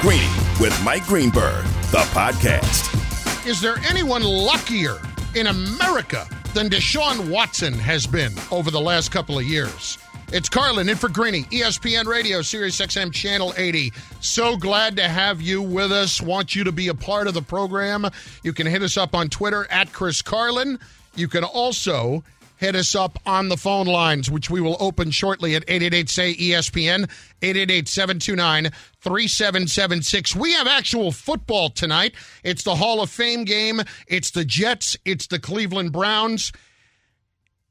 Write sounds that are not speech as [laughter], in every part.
Greeny with Mike Greenberg, the podcast. Is there anyone luckier in America than Deshaun Watson has been over the last couple of years? It's Carlin in for Greeny, ESPN Radio, Sirius XM Channel 80. So glad to have you with us. Want you to be a part of the program. You can hit us up on Twitter at Chris Carlin. You can also hit us up on the phone lines, which we will open shortly at 888 say ESPN, 888 729 3776. We have actual football tonight. It's the Hall of Fame game, it's the Jets, it's the Cleveland Browns.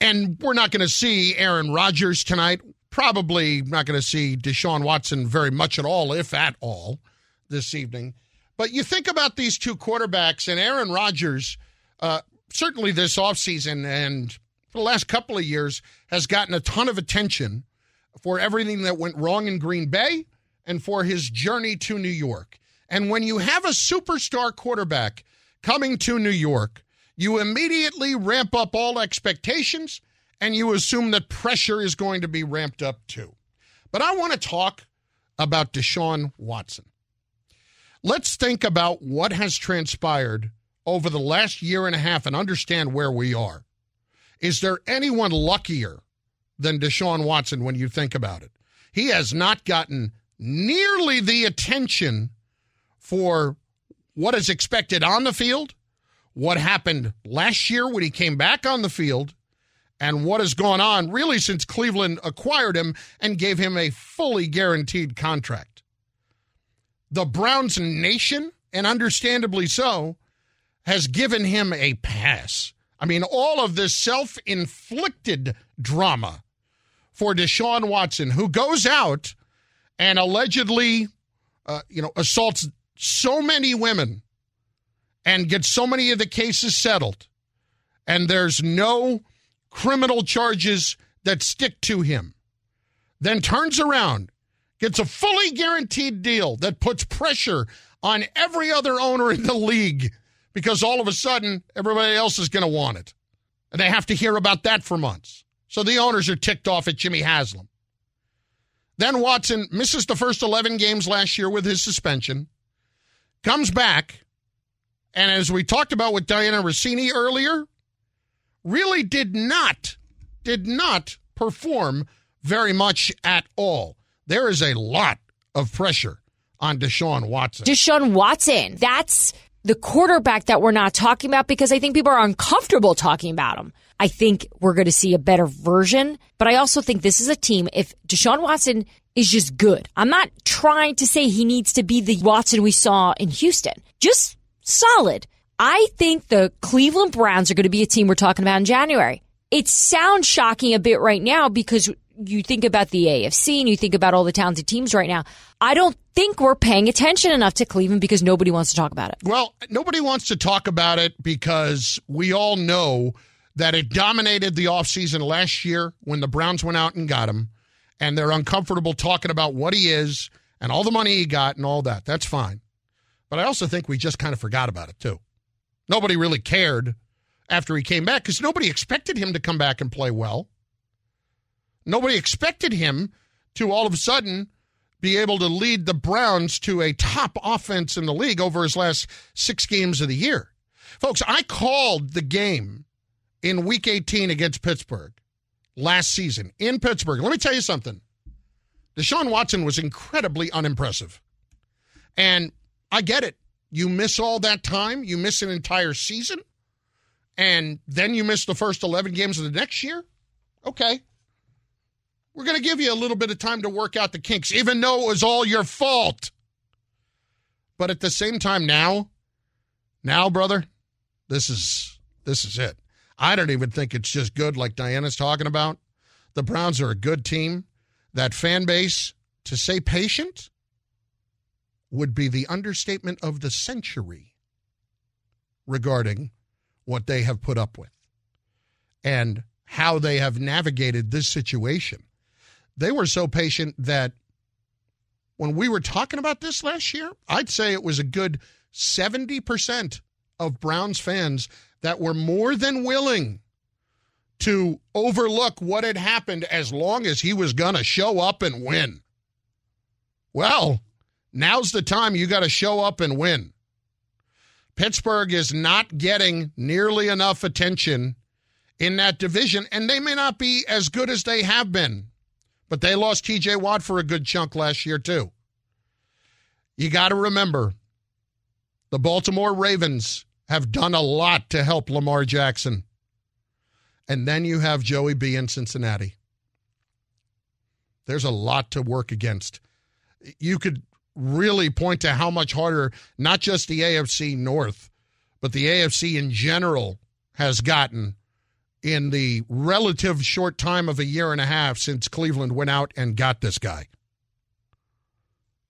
And we're not going to see Aaron Rodgers tonight. Probably not going to see Deshaun Watson very much at all, if at all, this evening. But you think about these two quarterbacks and Aaron Rodgers, uh, certainly this offseason and for the last couple of years has gotten a ton of attention for everything that went wrong in Green Bay and for his journey to New York. And when you have a superstar quarterback coming to New York, you immediately ramp up all expectations and you assume that pressure is going to be ramped up too. But I want to talk about Deshaun Watson. Let's think about what has transpired over the last year and a half and understand where we are. Is there anyone luckier than Deshaun Watson when you think about it? He has not gotten nearly the attention for what is expected on the field, what happened last year when he came back on the field, and what has gone on really since Cleveland acquired him and gave him a fully guaranteed contract. The Browns nation, and understandably so, has given him a pass. I mean, all of this self inflicted drama for Deshaun Watson, who goes out and allegedly, uh, you know, assaults so many women and gets so many of the cases settled, and there's no criminal charges that stick to him, then turns around, gets a fully guaranteed deal that puts pressure on every other owner in the league because all of a sudden everybody else is going to want it. And they have to hear about that for months. So the owners are ticked off at Jimmy Haslam. Then Watson misses the first 11 games last year with his suspension, comes back, and as we talked about with Dianna Russini earlier, really did not, did not perform very much at all. There is a lot of pressure on Deshaun Watson. Deshaun Watson. That's the quarterback that we're not talking about because I think people are uncomfortable talking about him. I think we're going to see a better version, but I also think this is a team. If Deshaun Watson is just good, I'm not trying to say he needs to be the Watson we saw in Houston, just solid. I think the Cleveland Browns are going to be a team we're talking about in January. It sounds shocking a bit right now because you think about the AFC and you think about all the talented teams right now. I don't think we're paying attention enough to Cleveland because nobody wants to talk about it. Well, nobody wants to talk about it because we all know that it dominated the offseason last year when the Browns went out and got him, and they're uncomfortable talking about what he is and all the money he got and all that. That's fine. But I also think we just kind of forgot about it, too. Nobody really cared after he came back because nobody expected him to come back and play well. Nobody expected him to all of a sudden be able to lead the Browns to a top offense in the league over his last six games of the year. Folks, I called the game in week 18 against Pittsburgh last season in Pittsburgh. Let me tell you something. Deshaun Watson was incredibly unimpressive. And I get it. You miss all that time, you miss an entire season, and then you miss the first 11 games of the next year. Okay. We're going to give you a little bit of time to work out the kinks, even though it was all your fault. But at the same time, now, now, brother, this is this is it. I don't even think it's just good like Dianna's talking about. The Browns are a good team. that fan base, to say patient, would be the understatement of the century regarding what they have put up with and how they have navigated this situation. They were so patient that when we were talking about this last year, I'd say it was a good 70% of Browns fans that were more than willing to overlook what had happened as long as he was going to show up and win. Well, now's the time you got to show up and win. Pittsburgh is not getting nearly enough attention in that division, and they may not be as good as they have been, but they lost TJ Watt for a good chunk last year, too. You got to remember the Baltimore Ravens have done a lot to help Lamar Jackson. And then you have Joey B in Cincinnati. There's a lot to work against. You could really point to how much harder not just the AFC North, but the AFC in general has gotten in the relative short time of a year and a half since Cleveland went out and got this guy.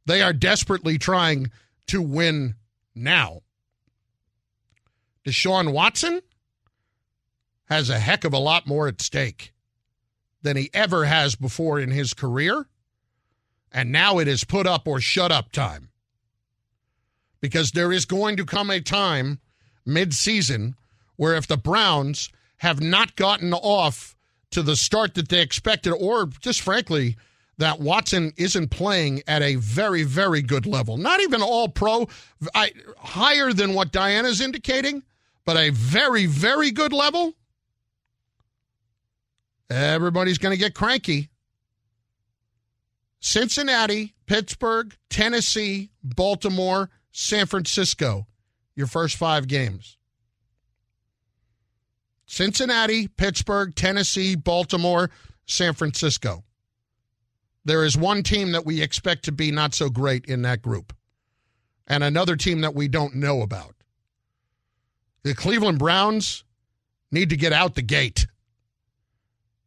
They are desperately trying to win now. Deshaun Watson has a heck of a lot more at stake than he ever has before in his career. And now it is put up or shut up time. Because there is going to come a time mid-season where if the Browns have not gotten off to the start that they expected, or just frankly, that Watson isn't playing at a very, very good level. Not even all pro, I, higher than what Dianna's indicating, but a very, very good level. Everybody's going to get cranky. Cincinnati, Pittsburgh, Tennessee, Baltimore, San Francisco, your first five games. Cincinnati, Pittsburgh, Tennessee, Baltimore, San Francisco. There is one team that we expect to be not so great in that group, and another team that we don't know about. The Cleveland Browns need to get out the gate.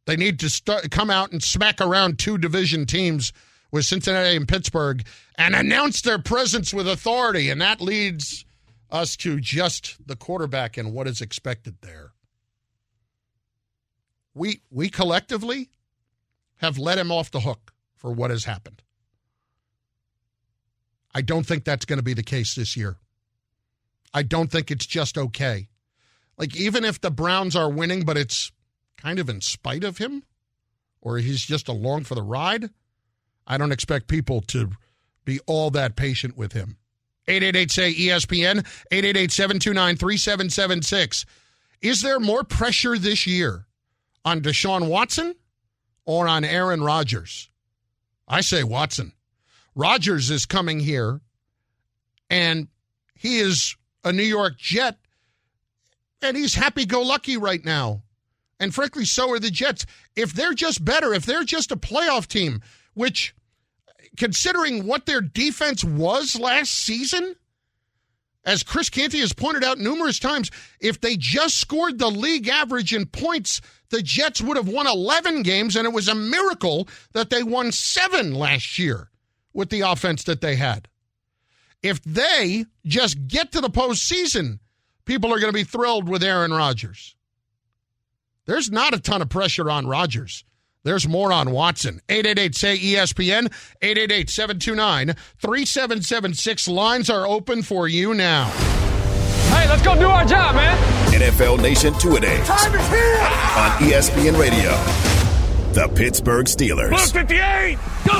They need to start, come out and smack around two division teams with Cincinnati and Pittsburgh and announce their presence with authority. And that leads us to just the quarterback and what is expected there. We, we collectively have let him off the hook for what has happened. I don't think that's going to be the case this year. I don't think it's just okay. Like, even if the Browns are winning, but it's kind of in spite of him, or he's just along for the ride, I don't expect people to be all that patient with him. 888 say ESPN, 888 729 3776. Is there more pressure this year on Deshaun Watson or on Aaron Rodgers? I say Watson. Rodgers is coming here, and he is a New York Jet, and he's happy go lucky right now. And frankly, so are the Jets. If they're just better, if they're just a playoff team, which, considering what their defense was last season, as Chris Canty has pointed out numerous times, if they just scored the league average in points, the Jets would have won 11 games, and it was a miracle that they won seven last year with the offense that they had. If they just get to the postseason, people are going to be thrilled with Aaron Rodgers. There's not a ton of pressure on Rodgers. There's more on Watson. 888 say ESPN, 888 729 3776. Lines are open for you now. Hey, let's go do our job, man. NFL Nation two a days Time is here. on ESPN Radio. The Pittsburgh Steelers. Blue 58, go.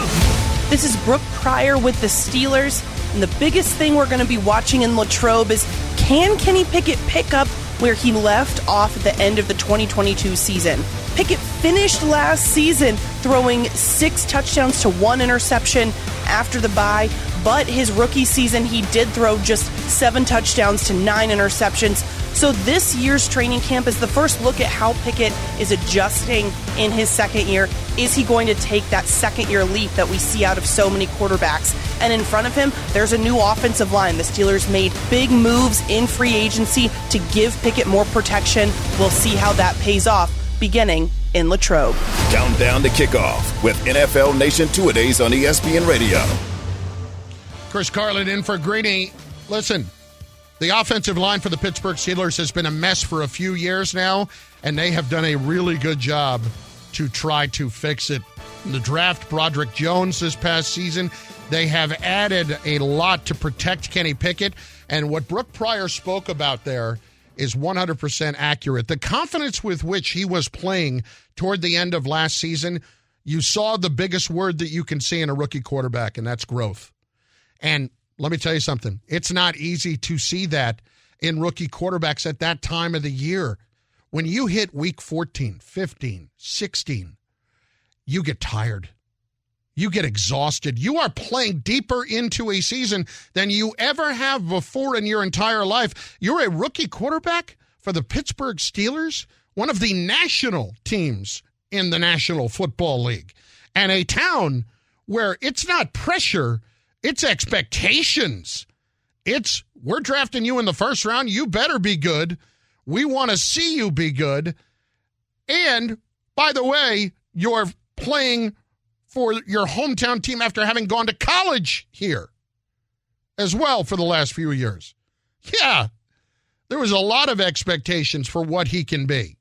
This is Brooke Pryor with the Steelers. And the biggest thing we're going to be watching in Latrobe is can Kenny Pickett pick up where he left off at the end of the 2022 season? Pickett finished last season throwing six touchdowns to one interception after the bye, but his rookie season he did throw just seven touchdowns to nine interceptions. So this year's training camp is the first look at how Pickett is adjusting in his second year. Is he going to take that second year leap that we see out of so many quarterbacks? And in front of him, there's a new offensive line. The Steelers made big moves in free agency to give Pickett more protection. We'll see how that pays off beginning in Latrobe. Countdown to kickoff with NFL Nation two a days on ESPN Radio. Chris Carlin in for Greeny. Listen, the offensive line for the Pittsburgh Steelers has been a mess for a few years now, and they have done a really good job to try to fix it. In the draft, Broderick Jones this past season, they have added a lot to protect Kenny Pickett. And what Brooke Pryor spoke about there is 100% accurate. The confidence with which he was playing toward the end of last season, you saw the biggest word that you can see in a rookie quarterback, and that's growth. And let me tell you something it's not easy to see that in rookie quarterbacks at that time of the year. When you hit week 14, 15, 16, you get tired. You get exhausted. You are playing deeper into a season than you ever have before in your entire life. You're a rookie quarterback for the Pittsburgh Steelers, one of the national teams in the National Football League, and a town where it's not pressure, it's expectations. It's we're drafting you in the first round. You better be good. We want to see you be good. And by the way, you're playing for your hometown team after having gone to college here as well for the last few years. Yeah, there was a lot of expectations for what he can be.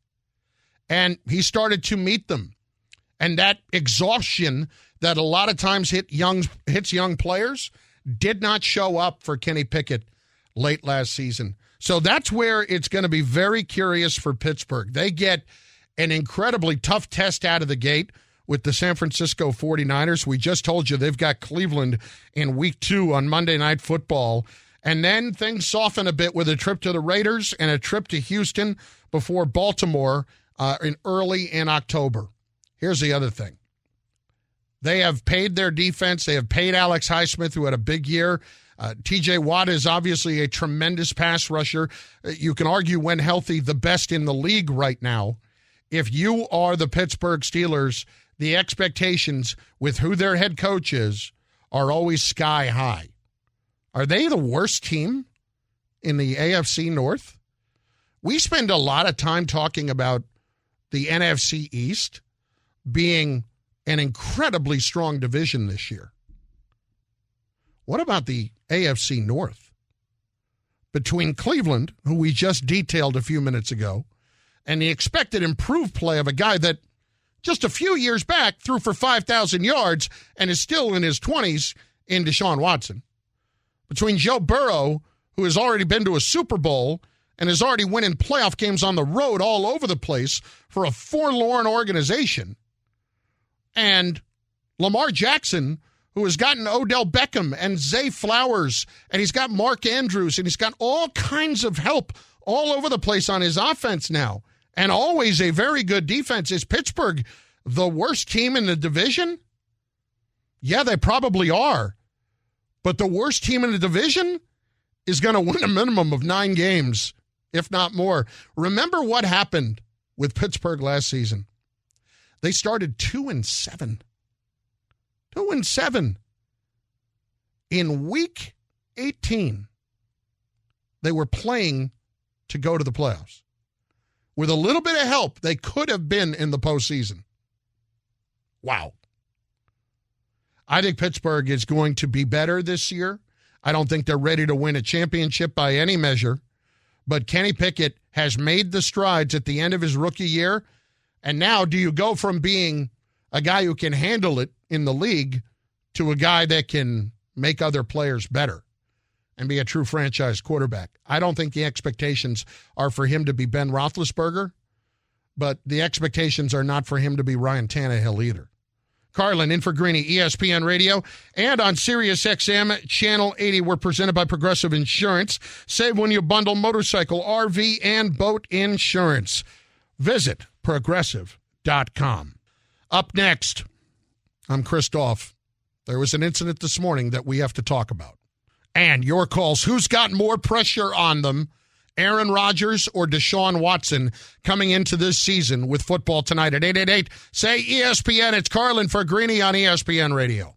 And he started to meet them. And that exhaustion that a lot of times hit young hits young players did not show up for Kenny Pickett late last season. So that's where it's going to be very curious for Pittsburgh. They get an incredibly tough test out of the gate with the San Francisco 49ers. We just told you they've got Cleveland in week two on Monday Night Football. And then things soften a bit with a trip to the Raiders and a trip to Houston before Baltimore uh, in early in October. Here's the other thing. They have paid their defense. They have paid Alex Highsmith, who had a big year. Uh, TJ Watt is obviously a tremendous pass rusher. Uh, you can argue, when healthy, the best in the league right now. If you are the Pittsburgh Steelers, the expectations with who their head coach is are always sky high. Are they the worst team in the AFC North? We spend a lot of time talking about the NFC East being an incredibly strong division this year. What about the AFC North? Between Cleveland, who we just detailed a few minutes ago, and the expected improved play of a guy that just a few years back threw for 5,000 yards and is still in his 20s in Deshaun Watson. Between Joe Burrow, who has already been to a Super Bowl and is already winning playoff games on the road all over the place for a forlorn organization, and Lamar Jackson, who has gotten Odell Beckham and Zay Flowers, and he's got Mark Andrews, and he's got all kinds of help all over the place on his offense now and always a very good defense. Is Pittsburgh the worst team in the division? Yeah, they probably are. But the worst team in the division is going to win a minimum of nine games, if not more. Remember what happened with Pittsburgh last season? They started two and seven. Two and seven. In week 18, they were playing to go to the playoffs. With a little bit of help, they could have been in the postseason. Wow. I think Pittsburgh is going to be better this year. I don't think they're ready to win a championship by any measure. But Kenny Pickett has made the strides at the end of his rookie year. And now, do you go from being a guy who can handle it in the league to a guy that can make other players better? and be a true franchise quarterback. I don't think the expectations are for him to be Ben Roethlisberger, but the expectations are not for him to be Ryan Tannehill either. Carlin in for Greeny, ESPN Radio, and on Sirius XM Channel 80. We're presented by Progressive Insurance. Save when you bundle motorcycle, RV, and boat insurance. Visit progressive.com. Up next, I'm Christoph. There was an incident this morning that we have to talk about and your calls. Who's got more pressure on them? Aaron Rodgers or Deshaun Watson coming into this season with football tonight at 888. Say ESPN. It's Carlin for Greeny on ESPN Radio.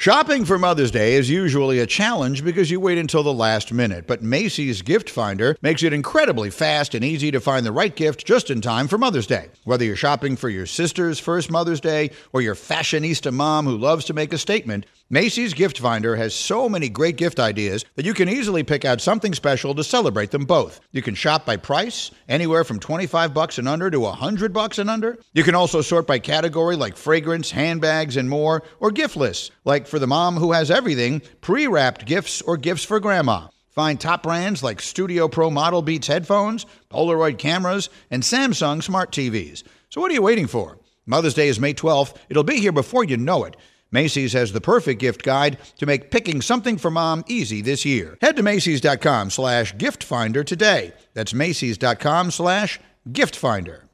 Shopping for Mother's Day is usually a challenge because you wait until the last minute, but Macy's Gift Finder makes it incredibly fast and easy to find the right gift just in time for Mother's Day. Whether you're shopping for your sister's first Mother's Day or your fashionista mom who loves to make a statement, Macy's Gift Finder has so many great gift ideas that you can easily pick out something special to celebrate them both. You can shop by price, anywhere from 25 bucks and under to 100 bucks and under. You can also sort by category like fragrance, handbags, and more, or gift lists, like for the mom who has everything, pre-wrapped gifts or gifts for grandma. Find top brands like Studio Pro Model Beats headphones, Polaroid cameras, and Samsung smart TVs. So what are you waiting for? Mother's Day is May 12th. It'll be here before you know it. Macy's has the perfect gift guide to make picking something for mom easy this year. Head to Macy's.com slash gift finder today. That's Macy's.com slash gift finder.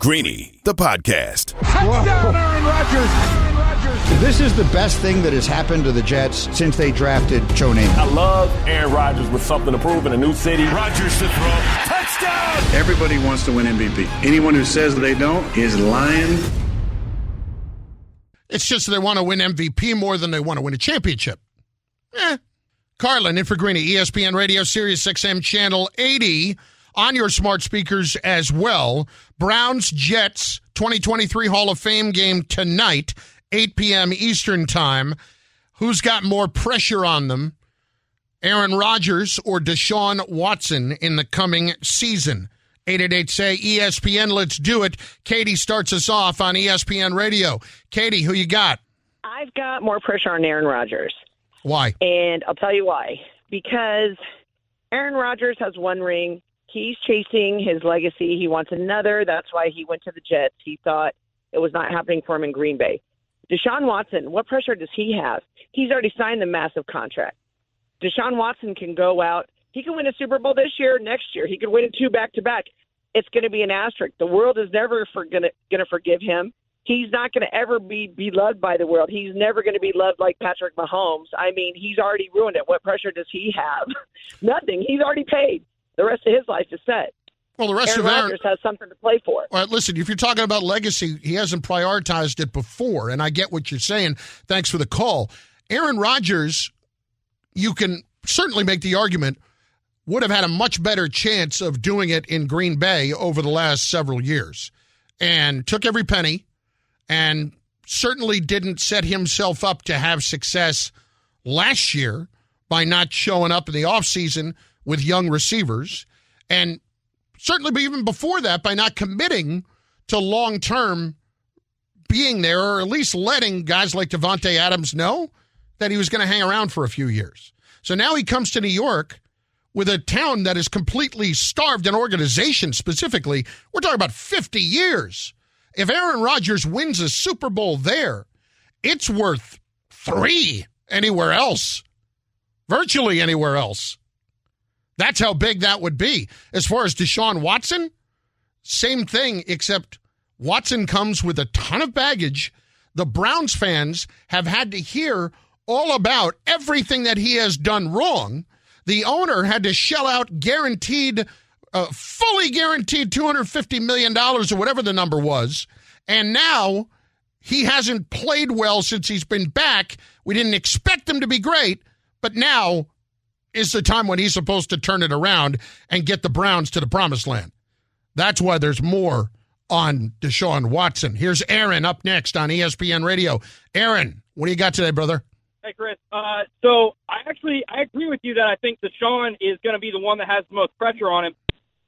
Greeny, the podcast. Touchdown, Aaron Rodgers. This is the best thing that has happened to the Jets since they drafted Joe Namath. I love Aaron Rodgers with something to prove in a new city. Rodgers to throw. Touchdown. Everybody wants to win MVP. Anyone who says they don't is lying. It's just they want to win MVP more than they want to win a championship. Eh. Carlin, in for Greeny, ESPN Radio, Sirius XM Channel 80, on your smart speakers as well. Browns Jets 2023 Hall of Fame game tonight, 8 p.m. Eastern Time. Who's got more pressure on them? Aaron Rodgers or Deshaun Watson in the coming season? 888 say ESPN, let's do it. Katie starts us off on ESPN Radio. Katie, who you got? I've got more pressure on Aaron Rodgers. Why? And I'll tell you why. Because Aaron Rodgers has one ring. He's chasing his legacy. He wants another. That's why he went to the Jets. He thought it was not happening for him in Green Bay. Deshaun Watson, what pressure does he have? He's already signed the massive contract. Deshaun Watson can go out. He can win a Super Bowl this year, next year. He could win two back to back. It's going to be an asterisk. The world is never for going to forgive him. He's not going to ever be beloved by the world. He's never going to be loved like Patrick Mahomes. I mean, he's already ruined it. What pressure does he have? [laughs] Nothing. He's already paid. The rest of his life is set. Well, the rest Aaron of Aaron. Rodgers has something to play for. All right, listen, if you're talking about legacy, he hasn't prioritized it before, and I get what you're saying. Thanks for the call. Aaron Rodgers, you can certainly make the argument, would have had a much better chance of doing it in Green Bay over the last several years and took every penny and certainly didn't set himself up to have success last year by not showing up in the offseason with young receivers. And certainly even before that by not committing to long term being there or at least letting guys like Davante Adams know that he was going to hang around for a few years. So now he comes to New York with a town that is completely starved, an organization specifically. We're talking about 50 years. If Aaron Rodgers wins a Super Bowl there, it's worth three anywhere else, virtually anywhere else. That's how big that would be. As far as Deshaun Watson, same thing, except Watson comes with a ton of baggage. The Browns fans have had to hear all about everything that he has done wrong. The owner had to shell out guaranteed, uh, fully guaranteed $250 million or whatever the number was. And now he hasn't played well since he's been back. We didn't expect him to be great, but now is the time when he's supposed to turn it around and get the Browns to the promised land. That's why there's more on Deshaun Watson. Here's Aaron up next on ESPN Radio. Aaron, what do you got today, brother? Hey, Chris. Uh, so I actually I agree with you that I think Deshaun is going to be the one that has the most pressure on him.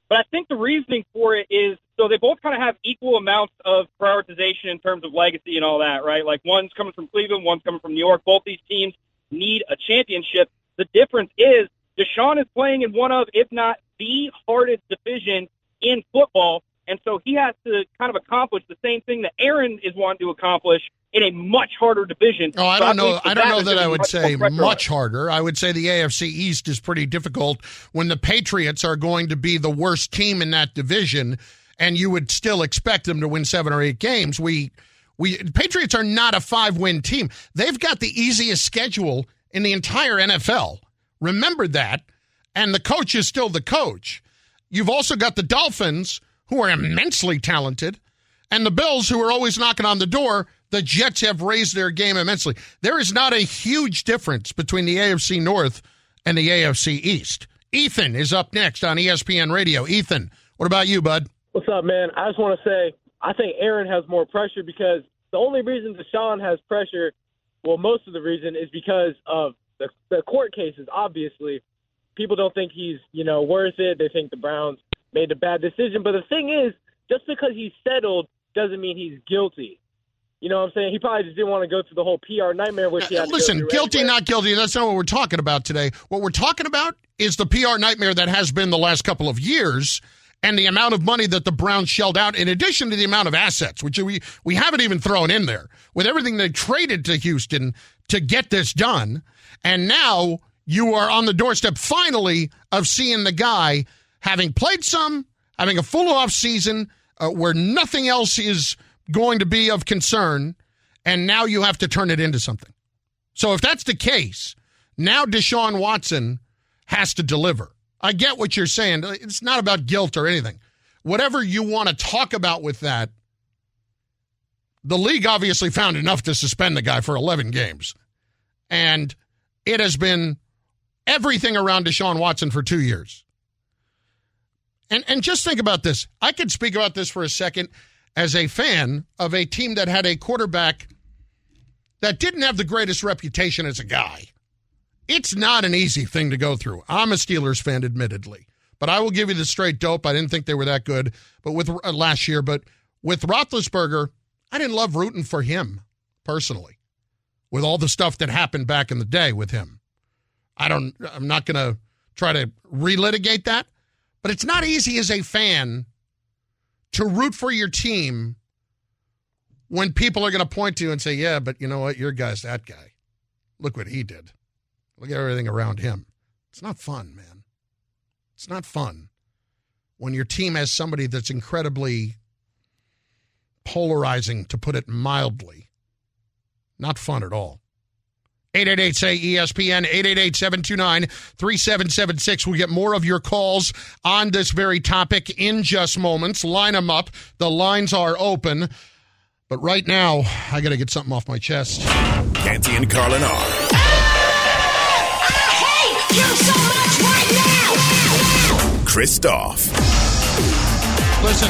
But I think the reasoning for it is so they both kind of have equal amounts of prioritization in terms of legacy and all that, right? Like one's coming from Cleveland, one's coming from New York. Both these teams need a championship. The difference is Deshaun is playing in one of, if not the hardest division in football. And so he has to kind of accomplish the same thing that Aaron is wanting to accomplish in a much harder division. Oh, I don't know. think I don't know that I would much say more pressure on much harder. I would say the AFC East is pretty difficult when the Patriots are going to be the worst team in that division, and you would still expect them to win seven or eight games. We, we Patriots are not a five win team. They've got the easiest schedule in the entire NFL. Remember that, and the coach is still the coach. You've also got the Dolphins, who are immensely talented, and the Bills, who are always knocking on the door. The Jets have raised their game immensely. There is not a huge difference between the AFC North and the AFC East. Ethan is up next on ESPN Radio. Ethan, what about you, bud? What's up, man? I just want to say I think Aaron has more pressure because the only reason Deshaun has pressure, well, most of the reason is because of the, the court cases. Obviously, people don't think he's you know worth it. They think the Browns made a bad decision. But the thing is, just because he's settled doesn't mean he's guilty. You know what I'm saying? He probably just didn't want to go through the whole PR nightmare, which he had to go Listen, guilty, anyway. not guilty, that's not what we're talking about today. What we're talking about is the PR nightmare that has been the last couple of years and the amount of money that the Browns shelled out, in addition to the amount of assets, which we, we haven't even thrown in there, with everything they traded to Houston to get this done. And now you are on the doorstep, finally, of seeing the guy having played some, having a full off season uh, where nothing else is going to be of concern, and now you have to turn it into something. So if that's the case, now Deshaun Watson has to deliver. I get what you're saying. It's not about guilt or anything. Whatever you want to talk about with that, the league obviously found enough to suspend the guy for 11 games. And it has been everything around Deshaun Watson for two years. And, and just think about this. I could speak about this for a second as a fan of a team that had a quarterback that didn't have the greatest reputation as a guy. It's not an easy thing to go through. I'm a Steelers fan, admittedly, but I will give you the straight dope. I didn't think they were that good, but with uh, last year, but with Roethlisberger, I didn't love rooting for him personally. With all the stuff that happened back in the day with him, I don't. I'm not going to try to relitigate that, but it's not easy as a fan to root for your team when people are going to point to you and say, "Yeah, but you know what? Your guy's that guy. Look what he did." Look at everything around him. It's not fun, man. It's not fun when your team has somebody that's incredibly polarizing, to put it mildly. Not fun at all. 888 say ESPN, 888 729 3776. We'll get more of your calls on this very topic in just moments. Line them up. The lines are open. But right now, I got to get something off my chest. Canty and Carlin are. Ah, I hate you so much right now. Christoph. Listen,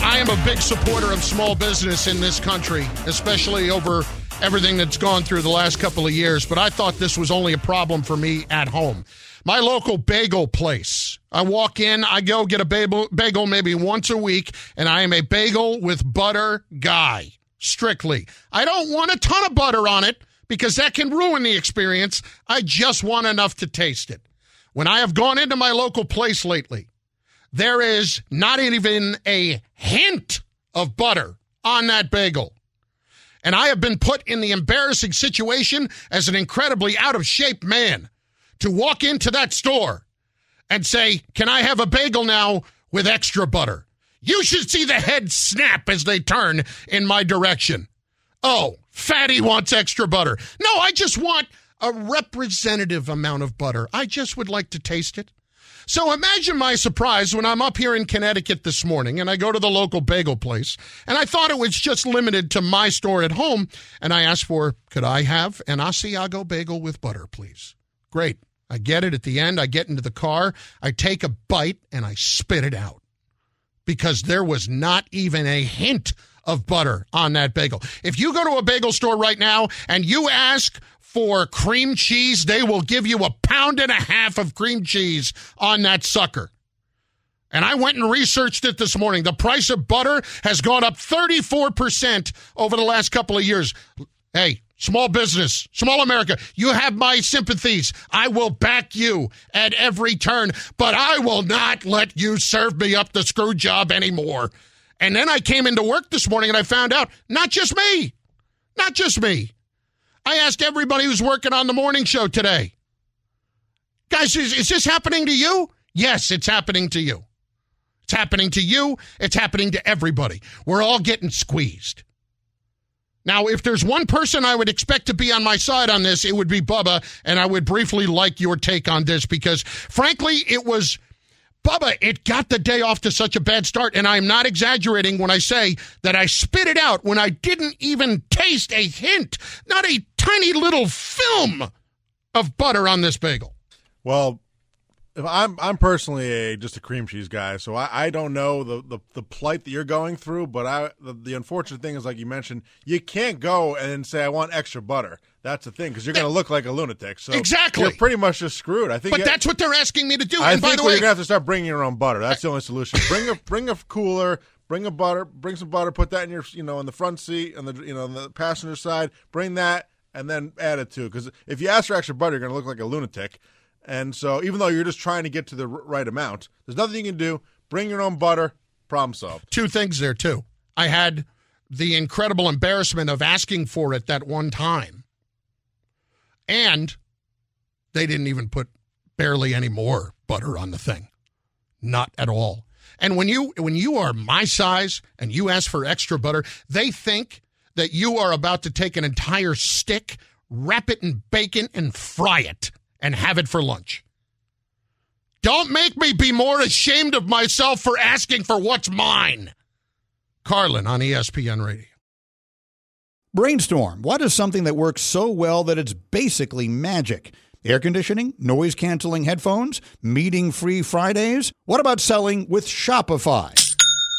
I, am a big supporter of small business in this country, especially over everything that's gone through the last couple of years. But I thought this was only a problem for me at home. My local bagel place. I walk in, I go get a bagel, bagel maybe once a week, and I am a bagel with butter guy, strictly. I don't want a ton of butter on it because that can ruin the experience. I just want enough to taste it. When I have gone into my local place lately, there is not even a hint of butter on that bagel. And I have been put in the embarrassing situation as an incredibly out of shape man to walk into that store and say, Can I have a bagel now with extra butter? You should see the head snap as they turn in my direction. Oh, Fatty wants extra butter. No, I just want a representative amount of butter. I just would like to taste it. So imagine my surprise when I'm up here in Connecticut this morning and I go to the local bagel place and I thought it was just limited to my store at home and I asked for, could I have an Asiago bagel with butter, please? Great. I get it at the end. I get into the car. I take a bite and I spit it out. because there was not even a hint of butter on that bagel. If you go to a bagel store right now and you ask for cream cheese, they will give you a pound and a half of cream cheese on that sucker. And I went and researched it this morning. The price of butter has gone up 34% over the last couple of years. Hey, small business, small America, you have my sympathies. I will back you at every turn, but I will not let you serve me up the screw job anymore. And then I came into work this morning and I found out not just me, not just me. I asked everybody who's working on the morning show today. Guys, is, is this happening to you? Yes, it's happening to you. It's happening to you. It's happening to everybody. We're all getting squeezed. Now, if there's one person I would expect to be on my side on this, it would be Bubba, and I would briefly like your take on this because, frankly, it was Bubba, it got the day off to such a bad start, and I'm not exaggerating when I say that I spit it out when I didn't even taste a hint, not a tiny little film of butter on this bagel. Well, I'm I'm personally a just a cream cheese guy, so I, I don't know the, the, the plight that you're going through. But I the, the unfortunate thing is, like you mentioned, you can't go and say I want extra butter. That's the thing because you're going to look like a lunatic. So exactly, you're pretty much just screwed. I think, but you, that's what they're asking me to do. I and think by the way, you're going to have to start bringing your own butter. That's the only solution. Bring a bring a cooler. Bring a butter. Bring some butter. Put that in your you know in the front seat and the you know on the passenger side. Bring that and then add it to because if you ask for extra butter, you're going to look like a lunatic. And so, even though you're just trying to get to the right amount, there's nothing you can do. Bring your own butter. Problem solved. Two things there, too. I had the incredible embarrassment of asking for it that one time. And they didn't even put barely any more butter on the thing. Not at all. And when you when you are my size and you ask for extra butter, they think that you are about to take an entire stick, wrap it in bacon and fry it and have it for lunch. Don't make me be more ashamed of myself for asking for what's mine. Carlin on ESPN Radio. Brainstorm. What is something that works so well that it's basically magic? Air conditioning, noise canceling headphones, meeting free Fridays? What about selling with Shopify?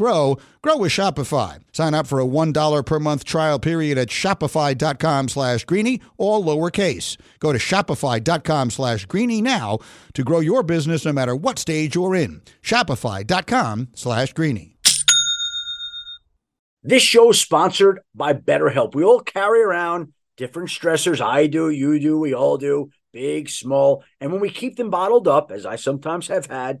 grow, grow with Shopify. Sign up for a $1 per month trial period at shopify.com slash greeny, all lowercase. Go to shopify.com slash greeny now to grow your business no matter what stage you're in. Shopify.com slash greeny. This show is sponsored by BetterHelp. We all carry around different stressors. I do, you do, we all do, big, small. And when we keep them bottled up, as I sometimes have had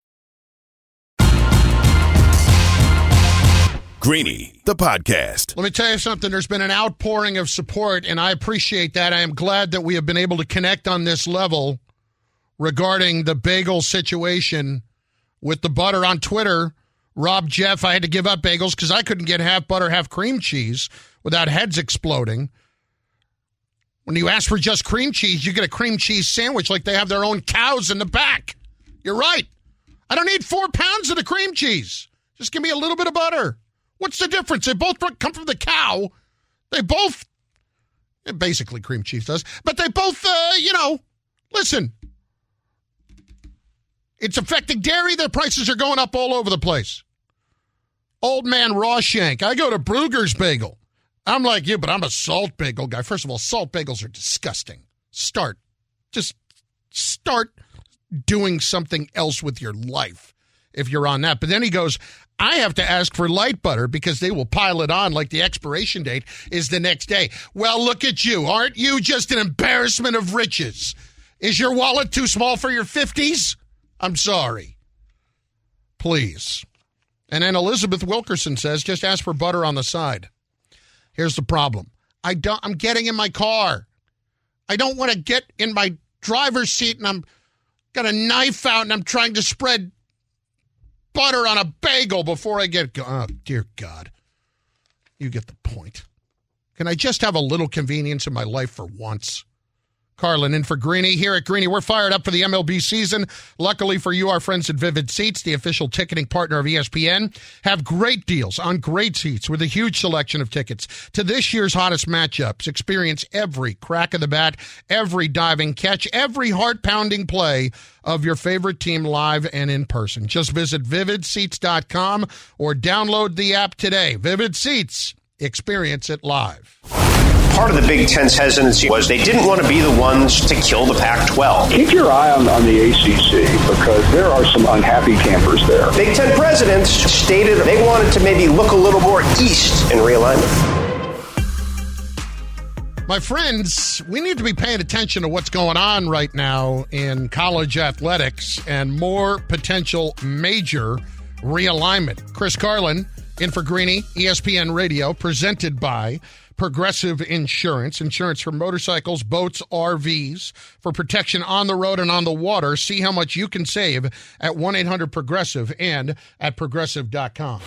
Greeny, the podcast. Let me tell you something. There's been an outpouring of support, and I appreciate that. I am glad that we have been able to connect on this level regarding the bagel situation with the butter on Twitter. Rob Jeff, I had to give up bagels because I couldn't get half butter, half cream cheese without heads exploding. When you ask for just cream cheese, you get a cream cheese sandwich like they have their own cows in the back. You're right. I don't need four pounds of the cream cheese. Just give me a little bit of butter. What's the difference? They both come from the cow. They both, basically cream cheese does, but they both, uh, you know, listen. It's affecting dairy. Their prices are going up all over the place. Old man Rawshank. I go to Bruegger's Bagel. I'm like you, but I'm a salt bagel guy. First of all, salt bagels are disgusting. Start. Just start doing something else with your life if you're on that. But then he goes, I have to ask for light butter because they will pile it on like the expiration date is the next day. Well, look at you. Aren't you just an embarrassment of riches? Is your wallet too small for your 50s? I'm sorry. Please. And then Elizabeth Wilkerson says, just ask for butter on the side. Here's the problem. I don't I'm getting in my car. I don't want to get in my driver's seat and I'm got a knife out and I'm trying to spread butter on a bagel before I get go- oh dear god. You get the point. Can I just have a little convenience in my life for once? Carlin in for Greeny. Here at Greeny, we're fired up for the MLB season. Luckily for you, our friends at Vivid Seats, the official ticketing partner of ESPN, have great deals on great seats with a huge selection of tickets to this year's hottest matchups. Experience every crack of the bat, every diving catch, every heart pounding play of your favorite team live and in person. Just visit vividseats.com or download the app today. Vivid Seats. Experience it live. Part of the Big Ten's hesitancy was they didn't want to be the ones to kill the Pac 12. Keep your eye on, on the ACC because there are some unhappy campers there. Big Ten presidents stated they wanted to maybe look a little more east in realignment. My friends, we need to be paying attention to what's going on right now in college athletics and more potential major realignment. Chris Carlin in for Greeny, ESPN Radio, presented by Progressive Insurance. Insurance for motorcycles, boats, RVs, for protection on the road and on the water. See how much you can save at 1 800 Progressive and at progressive.com.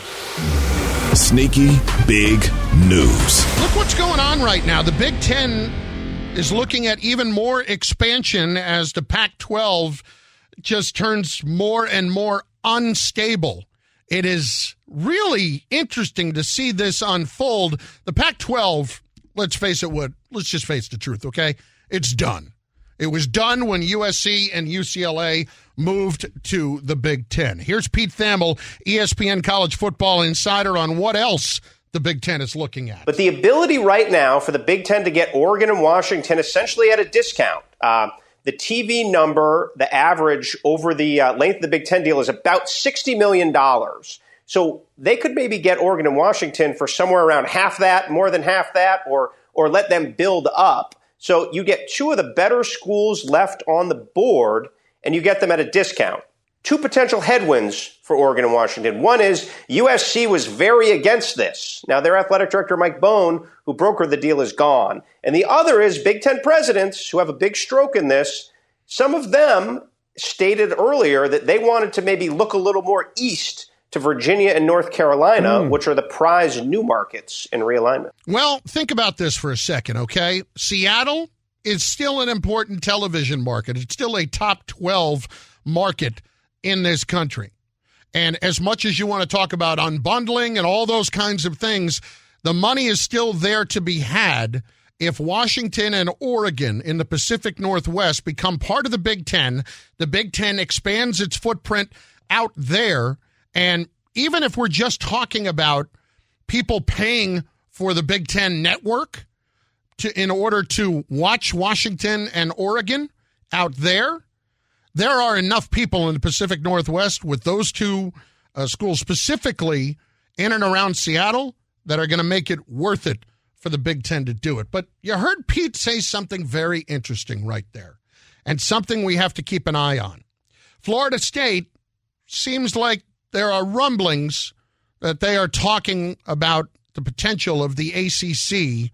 Sneaky big news. Look what's going on right now. The Big Ten is looking at even more expansion as the Pac 12 just turns more and more unstable. It is really interesting to see this unfold. The Pac 12, let's face it, what let's just face the truth, okay? It's done. It was done when USC and UCLA moved to the Big Ten. Here's Pete Thamel, ESPN College Football Insider, on what else the Big Ten is looking at. But the ability right now for the Big Ten to get Oregon and Washington essentially at a discount. Uh, the TV number, the average over the uh, length of the Big Ten deal is about $60 million. So they could maybe get Oregon and Washington for somewhere around half that, more than half that, or, or let them build up. So you get two of the better schools left on the board, and you get them at a discount. Two potential headwinds for Oregon and Washington. One is USC was very against this. Now, their athletic director, Mike Bohn, who brokered the deal, is gone. And the other is Big Ten presidents who have a big stroke in this. Some of them stated earlier that they wanted to maybe look a little more east to Virginia and North Carolina, Mm. which are the prize new markets in realignment. Well, think about this for a second, okay? Seattle is still an important television market. It's still a top 12 market in this country. And as much as you want to talk about unbundling and all those kinds of things, the money is still there to be had if Washington and Oregon in the Pacific Northwest become part of the Big Ten. The Big Ten expands its footprint out there. And even if we're just talking about people paying for the Big Ten network to in order to watch Washington and Oregon out there, there are enough people in the Pacific Northwest with those two uh, schools specifically in and around Seattle that are going to make it worth it for the Big Ten to do it. But you heard Pete say something very interesting right there, and something we have to keep an eye on. Florida State seems like there are rumblings that they are talking about the potential of the ACC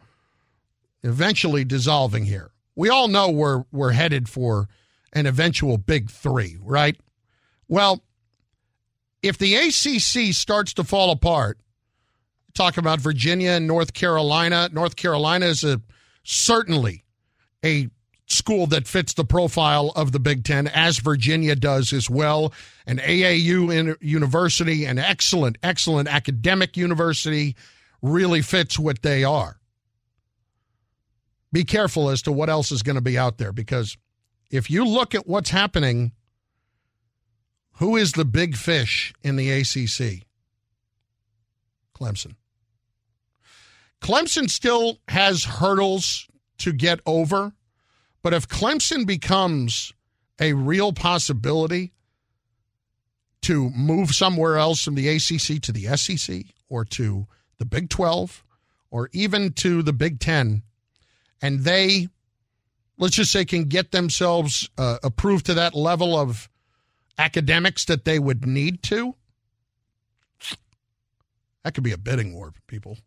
eventually dissolving here. We all know we're we're headed for an eventual big 3, right? Well, if the ACC starts to fall apart, talk about Virginia and North Carolina. North Carolina is a certainly a school that fits the profile of the Big Ten, as Virginia does as well. An AAU university, an excellent, excellent academic university, really fits what they are. Be careful as to what else is going to be out there because if you look at what's happening, who is the big fish in the ACC? Clemson. Clemson still has hurdles to get over, but if Clemson becomes a real possibility to move somewhere else from the ACC to the SEC or to the Big 12 or even to the Big 10, and they, let's just say, can get themselves uh, approved to that level of academics that they would need to, that could be a bidding war, people.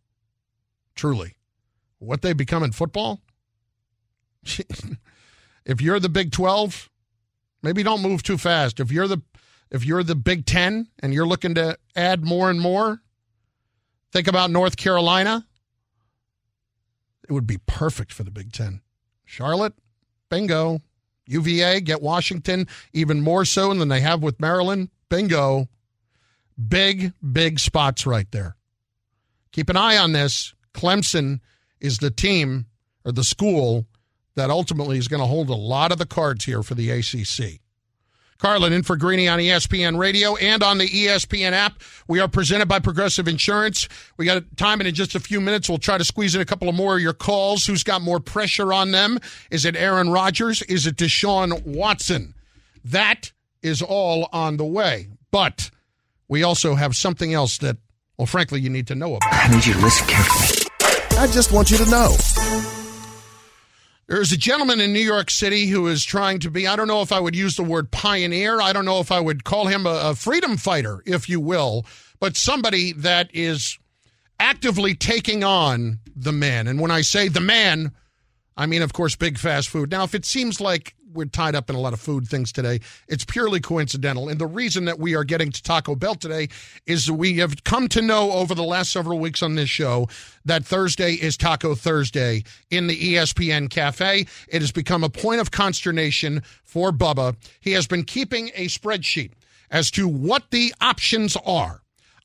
Truly. What they become in football? [laughs] if you're the Big 12, maybe don't move too fast. If you're the if you're the Big 10 and you're looking to add more and more, think about North Carolina. It would be perfect for the Big 10. Charlotte, bingo. UVA, get Washington even more so than they have with Maryland. Bingo. Big, big spots right there. Keep an eye on this. Clemson is the team or the school that ultimately is going to hold a lot of the cards here for the ACC. Carlin in for Greeny on ESPN Radio and on the ESPN app. We are presented by Progressive Insurance. We got time and in just a few minutes. We'll try to squeeze in a couple of more of your calls. Who's got more pressure on them? Is it Aaron Rodgers? Is it Deshaun Watson? That is all on the way. But we also have something else that, well, frankly, you need to know about. I need you to listen carefully. I just want you to know. There's a gentleman in New York City who is trying to be, I don't know if I would use the word pioneer. I don't know if I would call him a, a freedom fighter, if you will, but somebody that is actively taking on the man. And when I say the man, I mean, of course, big fast food. Now, if it seems like we're tied up in a lot of food things today. It's purely coincidental. And the reason that we are getting to Taco Bell today is we have come to know over the last several weeks on this show that Thursday is Taco Thursday in the ESPN Cafe. It has become a point of consternation for Bubba. He has been keeping a spreadsheet as to what the options are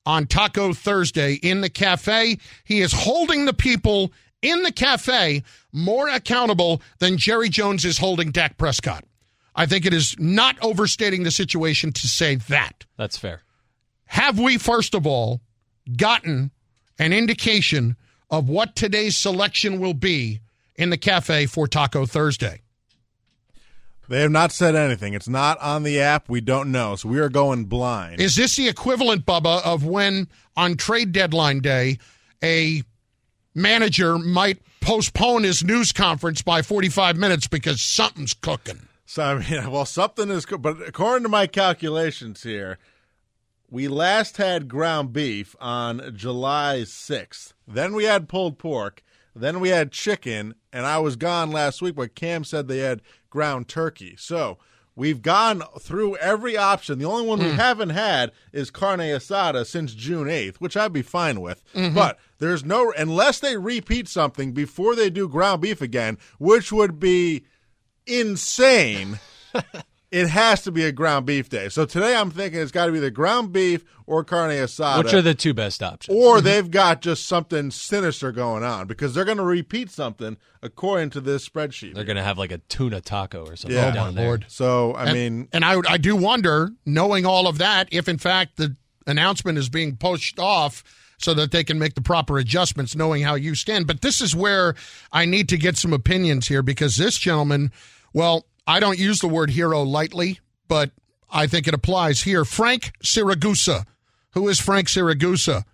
on Taco Thursday in the cafe. He is holding the people in the cafe more accountable than Jerry Jones is holding Dak Prescott. I think it is not overstating the situation to say that. That's fair. Have we, first of all, gotten an indication of what today's selection will be in the cafe for Taco Thursday? They have not said anything. It's not on the app. We don't know. So we are going blind. Is this the equivalent, Bubba, of when on trade deadline day, a manager might postpone his news conference by 45 minutes because something's cooking. So, I mean, [laughs] well, something is. But according to my calculations here, we last had ground beef on July 6th. Then we had pulled pork. Then we had chicken. And I was gone last week, but Cam said they had ground turkey. So We've gone through every option. The only one mm. we haven't had is carne asada since June 8th, which I'd be fine with. Mm-hmm. But there's no, unless they repeat something before they do ground beef again, which would be insane. [laughs] it has to be a ground beef day. So today I'm thinking it's got to be the ground beef or carne asada. Which are the two best options? Or mm-hmm. they've got just something sinister going on because they're going to repeat something according to this spreadsheet. They're going to have like a tuna taco or something Yeah. down Oh, my there. Lord. So I and, mean, and I I do wonder, knowing all of that, if in fact the announcement is being pushed off so that they can make the proper adjustments, knowing how you stand. But this is where I need to get some opinions here because this gentleman, well, I don't use the word hero lightly, but I think it applies here. Frank Siragusa. Who is Frank Siragusa?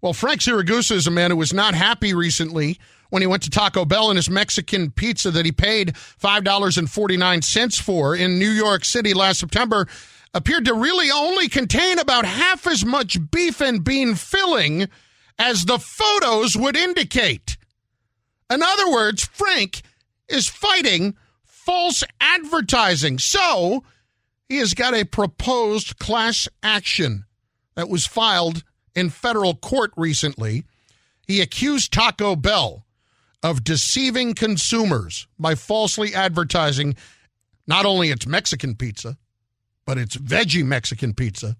Well, Frank Siragusa is a man who was not happy recently when he went to Taco Bell and his Mexican pizza that he paid $5.49 for in New York City last September appeared to really only contain about half as much beef and bean filling as the photos would indicate. In other words, Frank is fighting false advertising. So he has got a proposed class action that was filed in federal court recently. He accused Taco Bell of deceiving consumers by falsely advertising not only its Mexican pizza, but it's veggie Mexican pizza,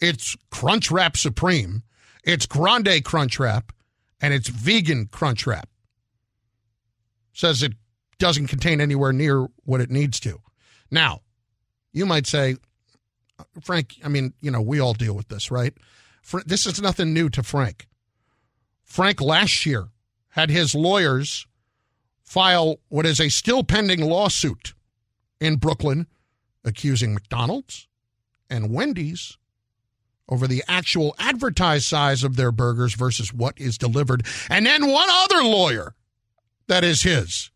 it's Crunch Wrap Supreme, it's Grande Crunch Wrap, and it's vegan Crunch Wrap. Says it doesn't contain anywhere near what it needs to. Now, you might say, Frank, I mean, you know, we all deal with this, right? This is nothing new to Frank. Frank last year had his lawyers file what is a still pending lawsuit in Brooklyn accusing McDonald's and Wendy's over the actual advertised size of their burgers versus what is delivered. And then one other lawyer that is his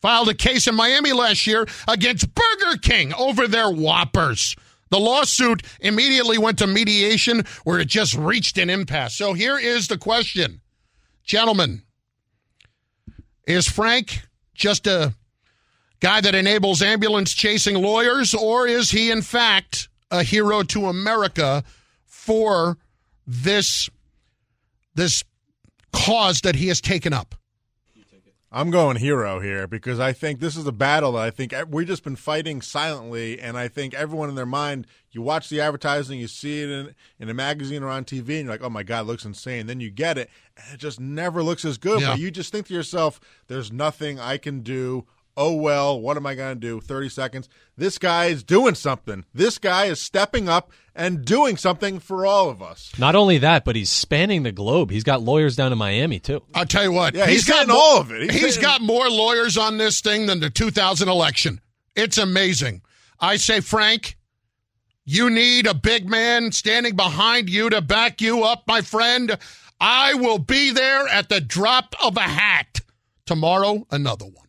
filed a case in Miami last year against Burger King over their Whoppers. The lawsuit immediately went to mediation where it just reached an impasse. So here is the question. Gentlemen, is Frank just a guy that enables ambulance chasing lawyers, or is he, in fact, a hero to America for this, this cause that he has taken up? I'm going hero here because I think this is a battle that I think we've just been fighting silently, and I think everyone in their mind, you watch the advertising, you see it in in a magazine or on TV, and you're like, oh my god, it looks insane. Then you get it, and it just never looks as good. Yeah. But you just think to yourself, there's nothing I can do. Oh well, what am I going to do? 30 seconds. This guy is doing something. This guy is stepping up and doing something for all of us. Not only that, but he's spanning the globe. He's got lawyers down in Miami too. I'll tell you what. Yeah, he's got getting all of it. He's he's getting- got more lawyers on this thing than the 2000 election. It's amazing. I say, Frank, you need a big man standing behind you to back you up, my friend. I will be there at the drop of a hat. Tomorrow, another one.